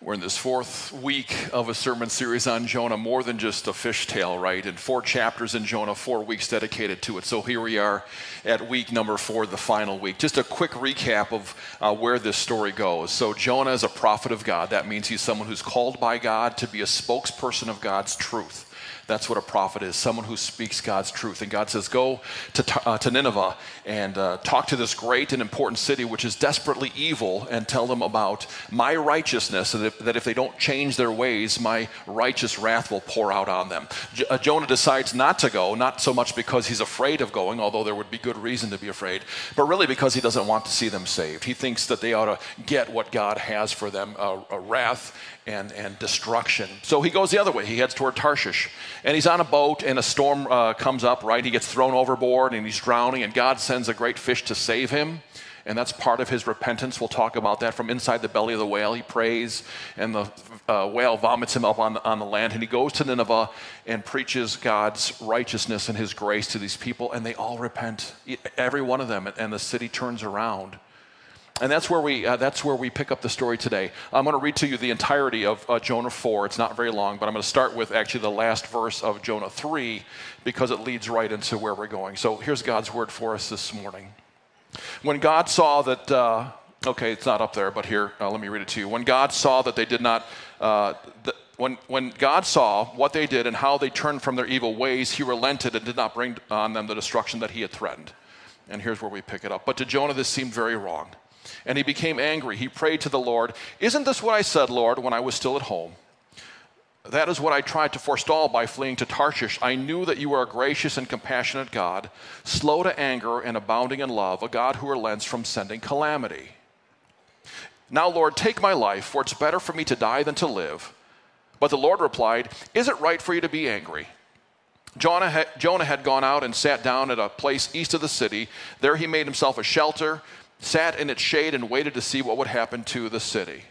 We're in this fourth week of a sermon series on Jonah, more than just a fish tale, right? And four chapters in Jonah, four weeks dedicated to it. So here we are at week number four, the final week. Just a quick recap of uh, where this story goes. So Jonah is a prophet of God. That means he's someone who's called by God to be a spokesperson of God's truth. That's what a prophet is someone who speaks God's truth. And God says, Go to, uh, to Nineveh and uh, talk to this great and important city, which is desperately evil, and tell them about my righteousness, and that if they don't change their ways, my righteous wrath will pour out on them. J- uh, Jonah decides not to go, not so much because he's afraid of going, although there would be good reason to be afraid, but really because he doesn't want to see them saved. He thinks that they ought to get what God has for them a wrath and, and destruction. So he goes the other way. He heads toward Tarshish. And he's on a boat, and a storm uh, comes up, right? He gets thrown overboard, and he's drowning, and God sends a great fish to save him. And that's part of his repentance. We'll talk about that from inside the belly of the whale. He prays, and the uh, whale vomits him up on the, on the land. And he goes to Nineveh and preaches God's righteousness and his grace to these people, and they all repent, every one of them, and the city turns around. And that's where we uh, that's where we pick up the story today. I'm going to read to you the entirety of uh, Jonah 4. It's not very long, but I'm going to start with actually the last verse of Jonah 3 because it leads right into where we're going. So here's God's word for us this morning. When God saw that, uh, okay, it's not up there, but here, uh, let me read it to you. When God saw that they did not, uh, th- when, when God saw what they did and how they turned from their evil ways, he relented and did not bring on them the destruction that he had threatened. And here's where we pick it up. But to Jonah, this seemed very wrong and he became angry. He prayed to the Lord, Isn't this what I said, Lord, when I was still at home? That is what I tried to forestall by fleeing to Tarshish. I knew that you are a gracious and compassionate God, slow to anger and abounding in love, a God who relents from sending calamity. Now, Lord, take my life, for it's better for me to die than to live. But the Lord replied, Is it right for you to be angry? Jonah had, gone out and sat down at a place east of the city. There he made himself a shelter sat in its shade and waited to see what would happen to the city.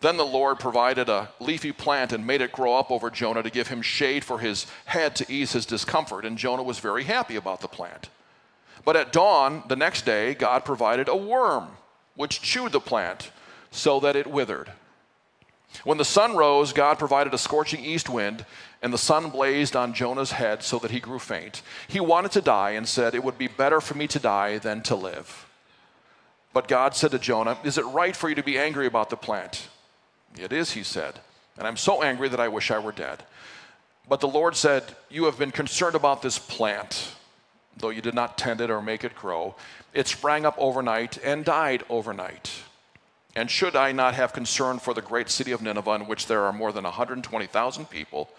Then the Lord provided a leafy plant and made it grow up over Jonah to give him shade for his head to ease his discomfort, and Jonah was very happy about the plant. But at dawn the next day, God provided a worm which chewed the plant so that it withered. When the sun rose, God provided a scorching east wind, and the sun blazed on Jonah's head so that he grew faint. He wanted to die and said, It would be better for me to die than to live. But God said to Jonah, Is it right for you to be angry about the plant? It is, he said. And I'm so angry that I wish I were dead. But the Lord said, You have been concerned about this plant, though you did not tend it or make it grow. It sprang up overnight and died overnight. And should I not have concern for the great city of Nineveh, in which there are more than 120,000 people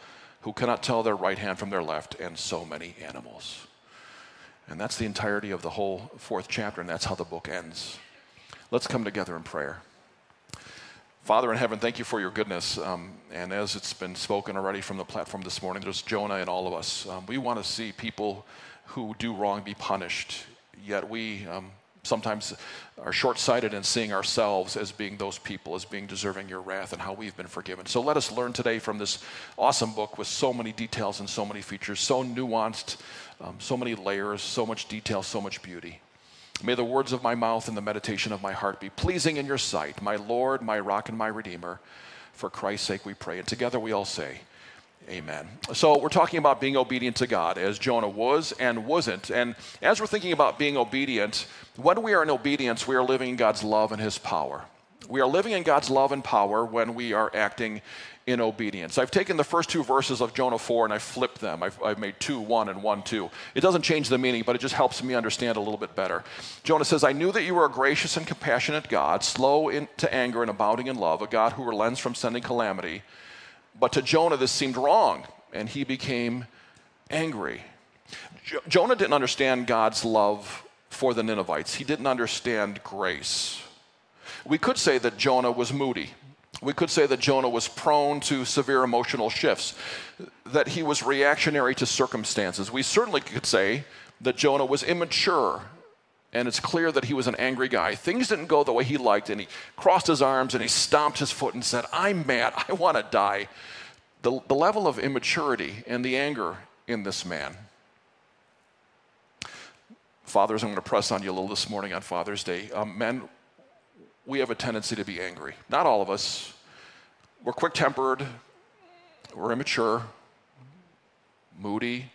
who cannot tell their right hand from their left, and so many animals? And that's the entirety of the whole fourth chapter, and that's how the book ends. Let's come together in prayer. Father in heaven, thank you for your goodness. Um, and as it's been spoken already from the platform this morning, there's Jonah and all of us. Um, we want to see people who do wrong be punished, yet we um, sometimes are short sighted in seeing ourselves as being those people, as being deserving your wrath, and how we've been forgiven. So let us learn today from this awesome book with so many details and so many features, so nuanced, um, so many layers, so much detail, so much beauty. May the words of my mouth and the meditation of my heart be pleasing in your sight, my Lord, my rock, and my Redeemer. For Christ's sake we pray. And together we all say, Amen. So we're talking about being obedient to God as Jonah was and wasn't. And as we're thinking about being obedient, when we are in obedience, we are living in God's love and His power. We are living in God's love and power when we are acting in obedience. I've taken the first two verses of Jonah 4 and I flipped them. I've, I've, made 2 1 and 1 2. It doesn't change the meaning, but it just helps me understand a little bit better. Jonah says, I knew that you were a gracious and compassionate God, slow in, to anger and abounding in love, a God who relents from sending calamity. But to Jonah, this seemed wrong, and he became angry. Jo- Jonah didn't understand God's love for the Ninevites, he didn't understand grace. We could say that Jonah was moody. We could say that Jonah was prone to severe emotional shifts, that he was reactionary to circumstances. We certainly could say that Jonah was immature, and it's clear that he was an angry guy. Things didn't go the way he liked, and he crossed his arms and he stomped his foot and said, I'm mad, I want to die. The, the level of immaturity and the anger in this man. Fathers, I'm going to press on you a little this morning on Father's Day. Um, men, we have a tendency to be angry. Not all of us, we're quick tempered, we're immature, moody,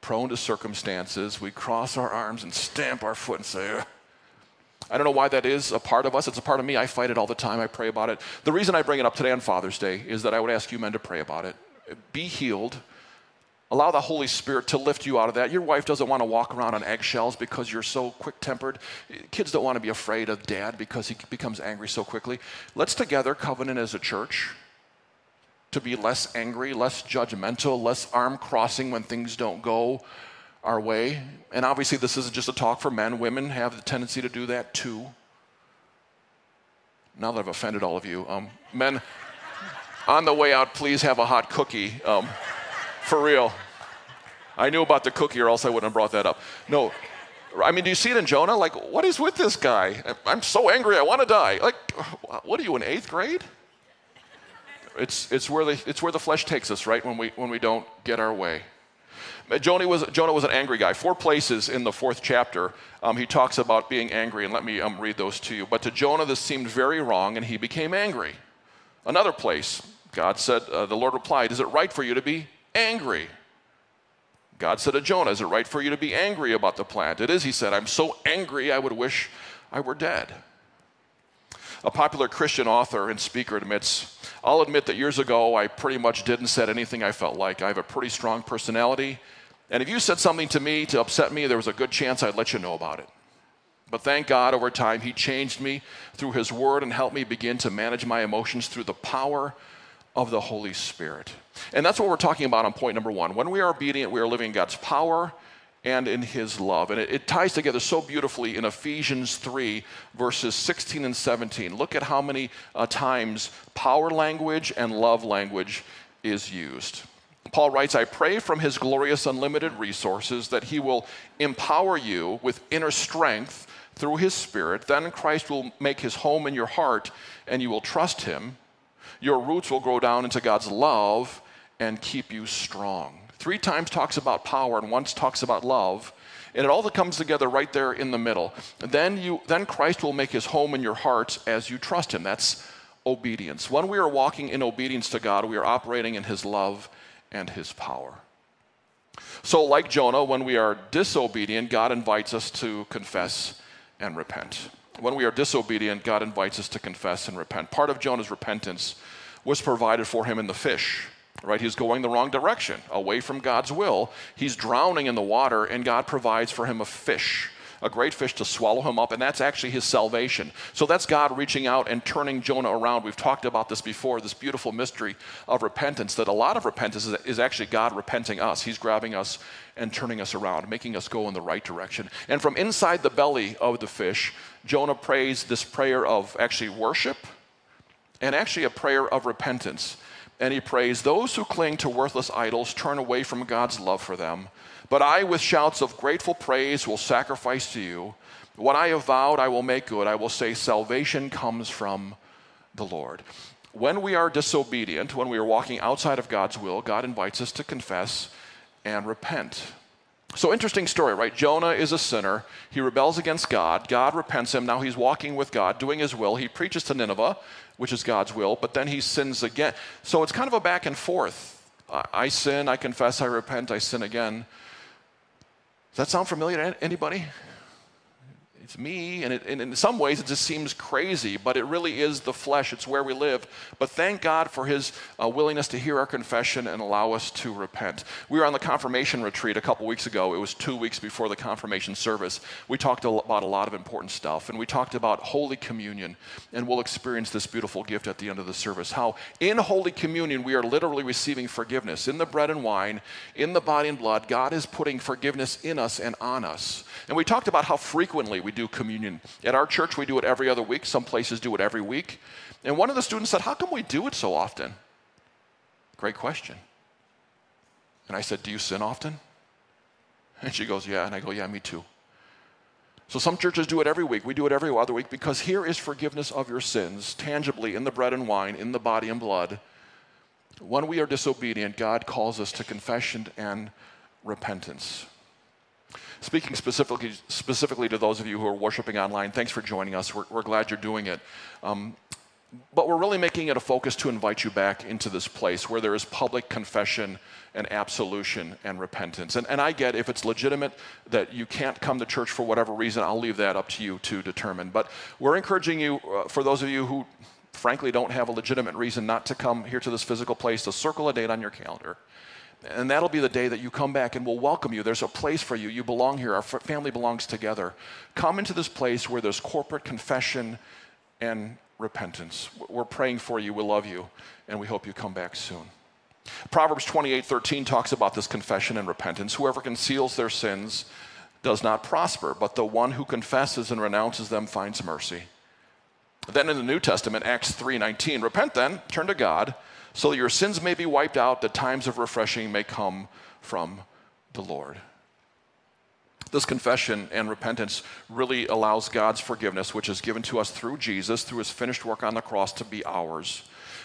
prone to circumstances. We cross our arms and stamp our foot and say, Ugh. I don't know why that is a part of us. It's a part of me. I fight it all the time. I pray about it. The reason I bring it up today on Father's Day is that I would ask you men to pray about it. Be healed. Allow the Holy Spirit to lift you out of that. Your wife doesn't want to walk around on eggshells because you're so quick tempered. Kids don't want to be afraid of dad because he becomes angry so quickly. Let's together covenant as a church to be less angry, less judgmental, less arm crossing when things don't go our way. And obviously, this isn't just a talk for men, women have the tendency to do that too. Now that I've offended all of you, um, men, on the way out, please have a hot cookie. Um, for real. I knew about the cookie, or else I wouldn't have brought that up. No, I mean, do you see it in Jonah? Like, what is with this guy? I'm so angry, I want to die. Like, what are you in eighth grade? It's, it's, where the, it's where the flesh takes us, right? When we, when we don't get our way. Jonah was, Jonah was an angry guy. Four places in the fourth chapter, um, he talks about being angry, and let me um, read those to you. But to Jonah, this seemed very wrong, and he became angry. Another place, God said, uh, the Lord replied, Is it right for you to be angry? God said to Jonah, Is it right for you to be angry about the plant? It is, he said. I'm so angry, I would wish I were dead. A popular Christian author and speaker admits, I'll admit that years ago I pretty much didn't say anything I felt like. I have a pretty strong personality, and if you said something to me to upset me, there was a good chance I'd let you know about it. But thank God over time, He changed me through His Word and helped me begin to manage my emotions through the power of the Holy Spirit. And that's what we're talking about on point number one. When we are obedient, we are living God's power and in his love. And it, it, ties together so beautifully in Ephesians 3, verses 16 and 17. Look at how many uh, times power language and love language is used. Paul writes, I pray from his glorious unlimited resources that he will empower you with inner strength through his spirit. Then Christ will make his home in your heart and you will trust him. Your roots will grow down into God's love and keep you strong. Three times talks about power and once talks about love. And it all comes together right there in the middle. Then, you, then Christ will make his home in your hearts as you trust him. That's obedience. When we are walking in obedience to God, we are operating in his love and his power. So, like Jonah, when we are disobedient, God invites us to confess and repent. When we are disobedient, God invites us to confess and repent. Part of Jonah's repentance was provided for him in the fish right? He's going the wrong direction, away from God's will. He's drowning in the water, and God provides for him a fish, a great fish to swallow him up, and that's actually his salvation. So that's God reaching out and turning Jonah around. We've talked about this before, this beautiful mystery of repentance, that a lot of repentance is, actually God repenting us. He's grabbing us and turning us around, making us go in the right direction. And from inside the belly of the fish, Jonah prays this prayer of actually worship and actually a prayer of repentance. And he prays, Those who cling to worthless idols turn away from God's love for them. But I, with shouts of grateful praise, will sacrifice to you. What I have vowed, I will make good. I will say, Salvation comes from the Lord. When we are disobedient, when we are walking outside of God's will, God invites us to confess and repent. So, interesting story, right? Jonah is a sinner. He rebels against God. God repents him. Now he's walking with God, doing his will. He preaches to Nineveh which is God's will, but then he sins again. So it's kind of a back and forth. I sin, I confess, I repent, I sin again. Does that sound familiar to anybody? It's me. And, it, and, in some ways, it just seems crazy, but it really is the flesh. It's where we live. But thank God for his uh, willingness to hear our confession and allow us to repent. We were on the confirmation retreat a couple weeks ago. It was two weeks before the confirmation service. We talked about a lot of important stuff, and we talked about Holy Communion. And we'll experience this beautiful gift at the end of the service. How in Holy Communion, we are literally receiving forgiveness. In the bread and wine, in the body and blood, God is putting forgiveness in us and on us. And we talked about how frequently we do communion. At our church, we do it every other week. Some places do it every week. And one of the students said, How come we do it so often? Great question. And I said, Do you sin often? And she goes, Yeah. And I go, Yeah, me too. So some churches do it every week. We do it every other week because here is forgiveness of your sins tangibly in the bread and wine, in the body and blood. When we are disobedient, God calls us to confession and repentance. Speaking specifically, specifically to those of you who are worshiping online, thanks for joining us. We're, we're glad you're doing it. Um, But we're really making it a focus to invite you back into this place where there is public confession and absolution and repentance. And, and I get if it's legitimate that you can't come to church for whatever reason, I'll leave that up to you to determine. But we're encouraging you, uh, for those of you who frankly don't have a legitimate reason not to come here to this physical place, to circle a date on your calendar. And that'll be the day that you come back and we'll welcome you. There's a place for you. You belong here. Our family belongs together. Come into this place where there's corporate confession and repentance. We're praying for you. We love you. And we hope you come back soon. Proverbs 28 13 talks about this confession and repentance. Whoever conceals their sins does not prosper, but the one who confesses and renounces them finds mercy. Then in the New Testament, Acts 3:19, repent then, turn to God so that your sins may be wiped out, that times of refreshing may come from the Lord. This confession and repentance really allows God's forgiveness, which is given to us through Jesus, through his finished work on the cross, to be ours.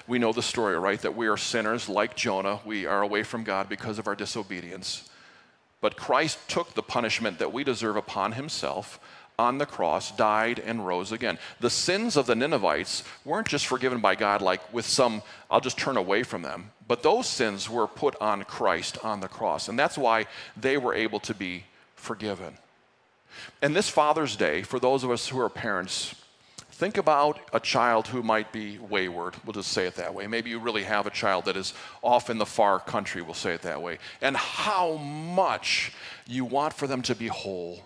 We know the story, right? That we are sinners like Jonah. We are away from God because of our disobedience. But Christ took the punishment that we deserve upon himself on the cross, died, and rose again. The sins of the Ninevites weren't just forgiven by God, like with some, I'll just turn away from them, but those sins were put on Christ on the cross. And that's why they were able to be forgiven. And this Father's Day, for those of us who are parents, think about a child who might be wayward. We'll just say it that way. Maybe you really have a child that is off in the far country, we'll say it that way. And how much you want for them to be whole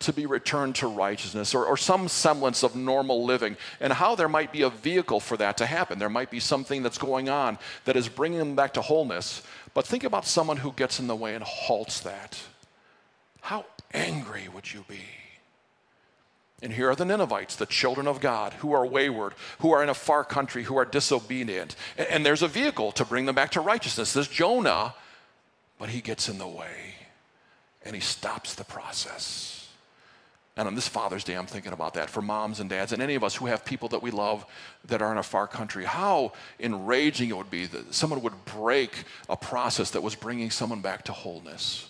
to be returned to righteousness or, or some semblance of normal living, and how there might be a vehicle for that to happen. There might be something that's going on that is bringing them back to wholeness. But think about someone who gets in the way and halts that. How angry would you be? And here are the Ninevites, the children of God, who are wayward, who are in a far country, who are disobedient. And, and there's a vehicle to bring them back to righteousness. There's Jonah, but he gets in the way and he stops the process. And on this Father's Day, I'm thinking about that for moms and dads and any of us who have people that we love that are in a far country. How enraging it would be that someone would break a process that was bringing someone back to wholeness.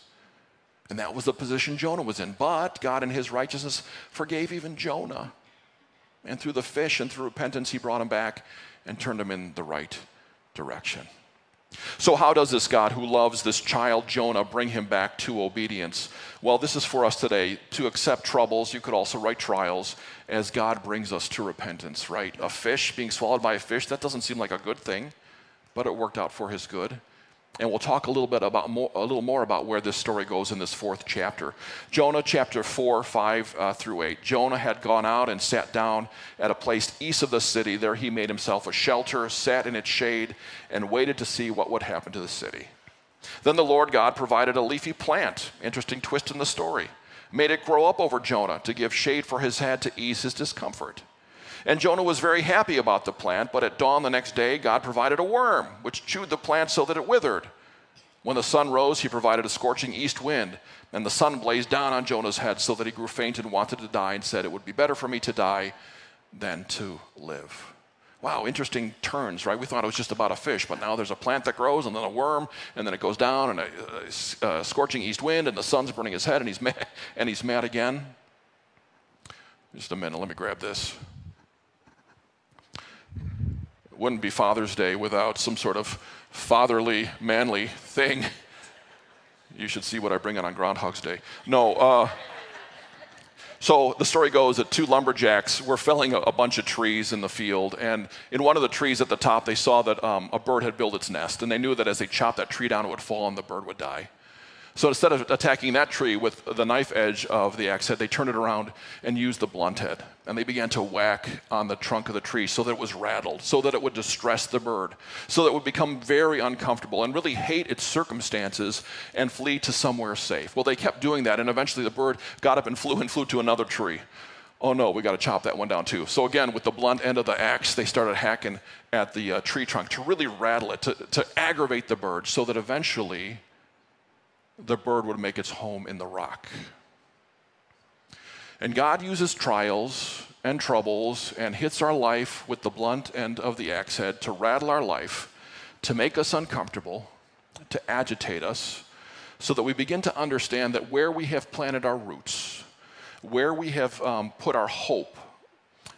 And that was the position Jonah was in. But God, in his righteousness, forgave even Jonah. And through the fish and through repentance, he brought him back and turned him in the right direction. So, how does this God who loves this child Jonah bring him back to obedience? Well, this is for us today to accept troubles. You could also write trials as God brings us to repentance, right? A fish being swallowed by a fish, that doesn't seem like a good thing, but it worked out for his good. And we'll talk a little bit about more, a little more about where this story goes in this fourth chapter. Jonah chapter 4, 5 uh, through 8. Jonah had gone out and sat down at a place east of the city. There he made himself a shelter, sat in its shade, and waited to see what would happen to the city. Then the Lord God provided a leafy plant, interesting twist in the story, made it grow up over Jonah to give shade for his head to ease his discomfort. And Jonah was very happy about the plant, but at dawn the next day, God provided a worm, which chewed the plant so that it withered. When the sun rose, he provided a scorching east wind, and the sun blazed down on Jonah's head so that he grew faint and wanted to die and said, It would be better for me to die than to live. Wow, interesting turns, right? We thought it was just about a fish, but now there's a plant that grows, and then a worm, and then it goes down, and a, a, a scorching east wind, and the sun's burning his head, and he's mad, and he's mad again. Just a minute, let me grab this wouldn't be Father's Day without some sort of fatherly, manly thing. You should see what I bring in on Groundhog's Day. No, uh, so the story goes that two lumberjacks were felling a, a, bunch of trees in the field, and in one of the trees at the top, they saw that um, a bird had built its nest, and they knew that as they chopped that tree down, it would fall and the bird would die. So instead of attacking that tree with the knife edge of the axe head, they turned it around and used the blunt head. And they began to whack on the trunk of the tree so that it was rattled, so that it would distress the bird, so that it would become very uncomfortable and really hate its circumstances and flee to somewhere safe. Well, they kept doing that, and eventually the bird got up and flew and flew to another tree. Oh no, we got to chop that one down too. So again, with the blunt end of the axe, they started hacking at the uh, tree trunk to really rattle it, to, to aggravate the bird, so that eventually the bird would make its home in the rock. And God uses trials and troubles and hits our life with the blunt end of the axe head to rattle our life, to make us uncomfortable, to agitate us, so that we begin to understand that where we have planted our roots, where we have um, put our hope,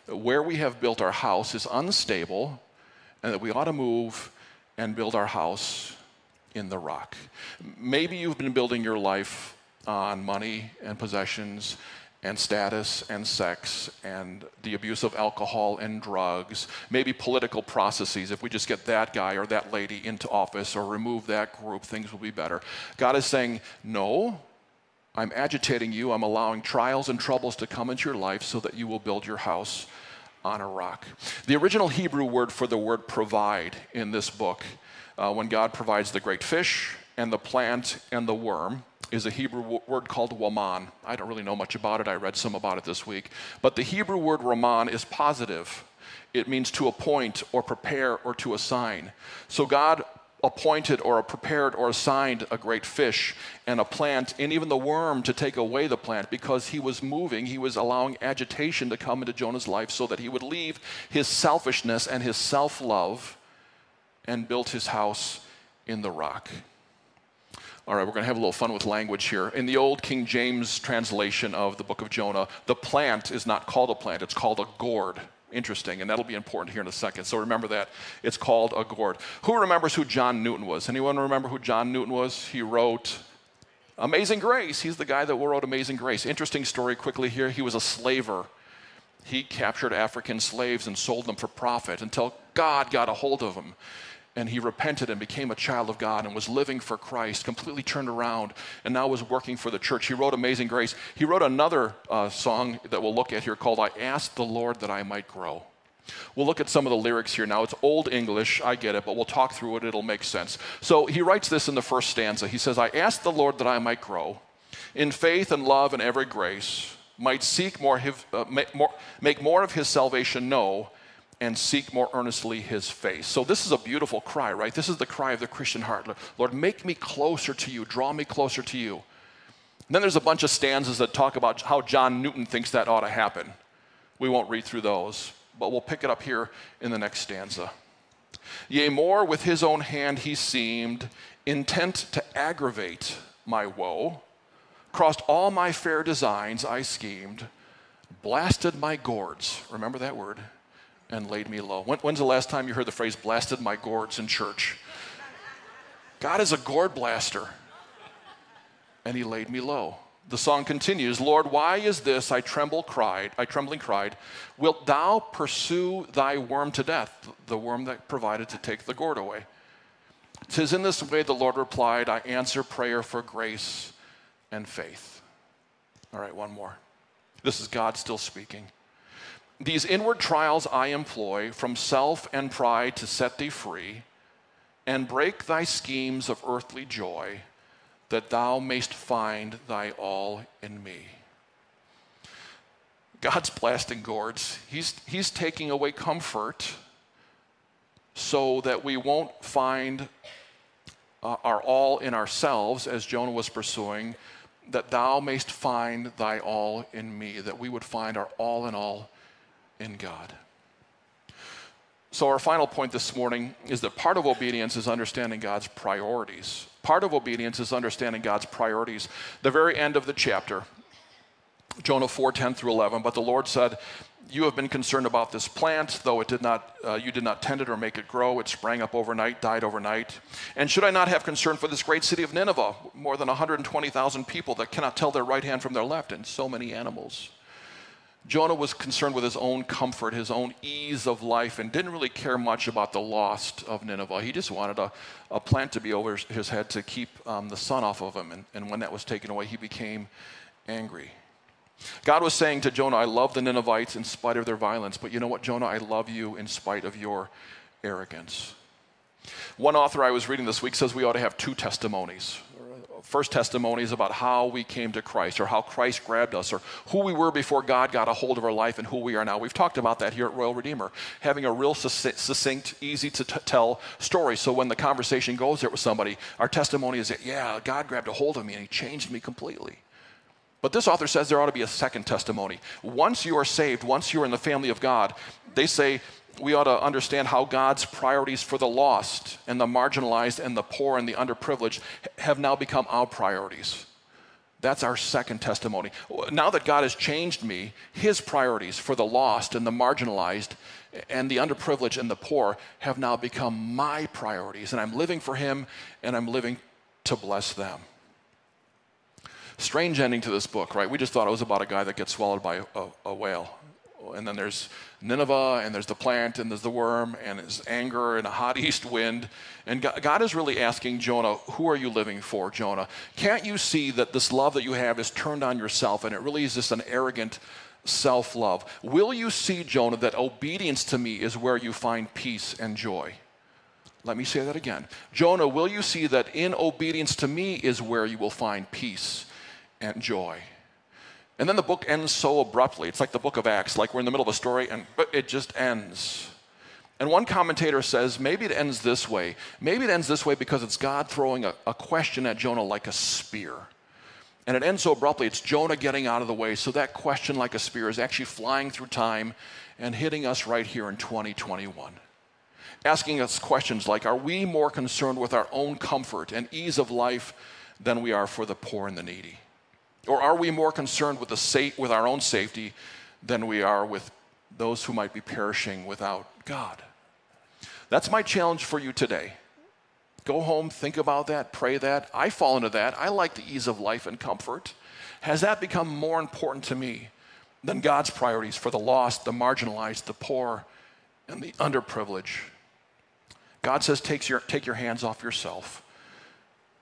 where we have built our house is unstable and that we ought to move and build our house in the rock. Maybe you've been building your life uh, on money and possessions and status and sex and the abuse of alcohol and drugs, maybe political processes. If we just get that guy or that lady into office or remove that group, things will be better. God is saying, No, I'm agitating you. I'm allowing trials and troubles to come into your life so that you will build your house on a rock. The original Hebrew word for the word provide in this book, uh, when God provides the great fish and the plant and the worm, is a Hebrew word called waman. I don't really know much about it. I read some about it this week. But the Hebrew word raman is positive. It means to appoint or prepare or to assign. So God appointed or prepared or assigned a great fish and a plant and even the worm to take away the plant because he was moving, he was allowing agitation to come into Jonah's life so that he would leave his selfishness and his self love and build his house in the rock. All right, we're going to have a little fun with language here. In the old King James translation of the book of Jonah, the plant is not called a plant, it's called a gourd. Interesting, and that'll be important here in a second. So remember that. It's called a gourd. Who remembers who John Newton was? Anyone remember who John Newton was? He wrote Amazing Grace. He's the guy that wrote Amazing Grace. Interesting story quickly here. He was a slaver. He captured African slaves and sold them for profit until God got a hold of him and he repented and became a child of God and was living for Christ, completely turned around, and now was working for the church. He wrote Amazing Grace. He wrote another uh, song that we'll look at here called I Asked the Lord That I Might Grow. We'll look at some of the lyrics here now. It's Old English, I get it, but we'll talk through it, it'll make sense. So he writes this in the first stanza. He says, I asked the Lord that I might grow in faith and love and every grace, might seek more, uh, make, more, make more of his salvation know and seek more earnestly his face. So, this is a beautiful cry, right? This is the cry of the Christian heart. Lord, make me closer to you, draw me closer to you. And then there's a bunch of stanzas that talk about how John Newton thinks that ought to happen. We won't read through those, but we'll pick it up here in the next stanza. Yea, more with his own hand he seemed, intent to aggravate my woe. Crossed all my fair designs I schemed, blasted my gourds. Remember that word? And laid me low. When, when's the last time you heard the phrase blasted my gourds in church? God is a gourd blaster. And he laid me low. The song continues, Lord, why is this? I tremble, cried, I trembling cried, wilt thou pursue thy worm to death, the worm that provided to take the gourd away? Tis in this way the Lord replied, I answer prayer for grace and faith. All right, one more. This is God still speaking. These inward trials I employ from self and pride to set thee free and break thy schemes of earthly joy, that thou mayst find thy all in me. God's blasting gourds. He's, he's taking away comfort so that we won't find uh, our all in ourselves, as Jonah was pursuing, that thou mayst find thy all in me, that we would find our all in all in God. So, our final point this morning is that part of obedience is understanding God's priorities. Part of obedience is understanding God's priorities. The very end of the chapter, Jonah 4 10 through 11. But the Lord said, You have been concerned about this plant, though it did not, uh, you did not tend it or make it grow. It sprang up overnight, died overnight. And should I not have concern for this great city of Nineveh, more than 120,000 people that cannot tell their right hand from their left, and so many animals? Jonah was concerned with his own comfort, his own ease of life, and didn't really care much about the lost of Nineveh. He just wanted a, a plant to be over his head to keep um, the sun off of him. And, and when that was taken away, he became angry. God was saying to Jonah, I love the Ninevites in spite of their violence, but you know what, Jonah? I love you in spite of your arrogance. One author I was reading this week says we ought to have two testimonies first testimonies about how we came to Christ or how Christ grabbed us or who we were before God got a hold of our life and who we are now. We've talked about that here at Royal Redeemer, having a real succinct, easy to t- tell story. So when the conversation goes there with somebody, our testimony is that, yeah, God grabbed a hold of me and he changed me completely. But this author says there ought to be a second testimony. Once you are saved, once you're in the family of God, they say we ought to understand how God's priorities for the lost and the marginalized and the poor and the underprivileged have now become our priorities. That's our second testimony. Now that God has changed me, His priorities for the lost and the marginalized and the underprivileged and the poor have now become my priorities. And I'm living for Him and I'm living to bless them. Strange ending to this book, right? We just thought it was about a guy that gets swallowed by a, a whale. And then there's Nineveh, and there's the plant, and there's the worm, and there's anger, and a hot east wind. And God is really asking Jonah, Who are you living for, Jonah? Can't you see that this love that you have is turned on yourself, and it really is just an arrogant self love? Will you see, Jonah, that obedience to me is where you find peace and joy? Let me say that again. Jonah, will you see that in obedience to me is where you will find peace and joy? And then the book ends so abruptly. It's like the book of Acts, like we're in the middle of a story and it just ends. And one commentator says maybe it ends this way. Maybe it ends this way because it's God throwing a, a question at Jonah like a spear. And it ends so abruptly, it's Jonah getting out of the way. So that question, like a spear, is actually flying through time and hitting us right here in 2021. Asking us questions like Are we more concerned with our own comfort and ease of life than we are for the poor and the needy? Or are we more concerned with, the sa- with our own safety than we are with those who might be perishing without God? That's my challenge for you today. Go home, think about that, pray that. I fall into that. I like the ease of life and comfort. Has that become more important to me than God's priorities for the lost, the marginalized, the poor, and the underprivileged? God says, take your, take your hands off yourself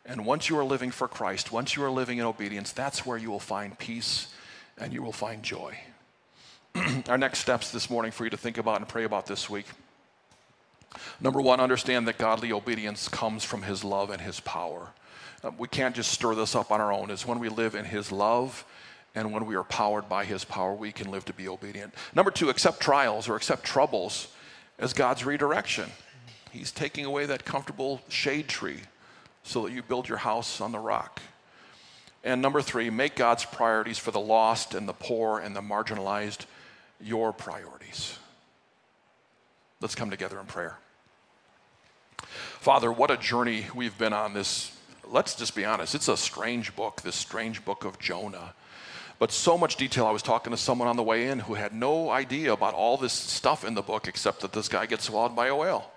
and once you are living for Christ, once you are living in obedience, that's where you will find peace and you will find joy. Our next steps this morning for you to think about and pray about this week. Number one, understand that godly obedience comes from His love and His power. Uh, we can't just stir this up on our own. It's when we live in His love and when we are powered by His power, we can live to be obedient. Number two, accept trials or accept troubles as God's redirection. He's taking away that comfortable shade tree so that you build your house on the rock. And number three, make God's priorities for the lost and the poor and the marginalized your priorities. Let's come together in prayer. Father, what a journey we've been on this. Let's just be honest, it's a strange book, this strange book of Jonah. But so much detail. I was talking to someone on the way in who had no idea about all this stuff in the book except that this guy gets swallowed by a whale.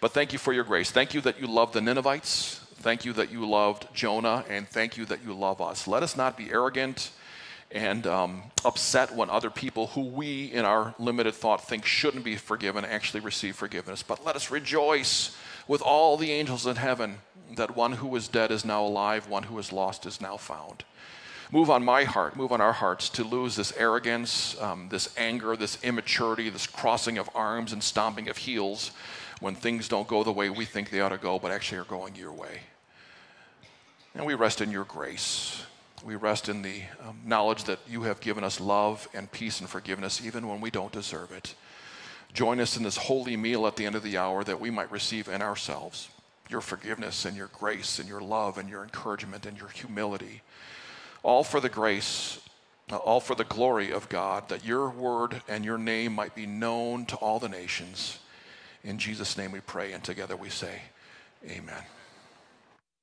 But thank you for your grace. Thank you that you love the Ninevites. Thank you that you loved Jonah, and thank you that you love us. Let us not be arrogant and um, upset when other people who we, in our limited thought, think shouldn't be forgiven actually receive forgiveness. But let us rejoice with all the angels in heaven that one who was dead is now alive, one who was lost is now found. Move on my heart, move on our hearts to lose this arrogance, um, this anger, this immaturity, this crossing of arms and stomping of heels when things don't go the way we think they ought to go, but actually are going your way. And we rest in your grace. We rest in the um, knowledge that you have given us love and peace and forgiveness even when we don't deserve it. Join us in this holy meal at the end of the hour that we might receive in ourselves your forgiveness and your grace and your love and your encouragement and your humility. All for the grace, uh, all for the glory of God, that your word and your name might be known to all the nations. In Jesus' name we pray, and together we say, Amen.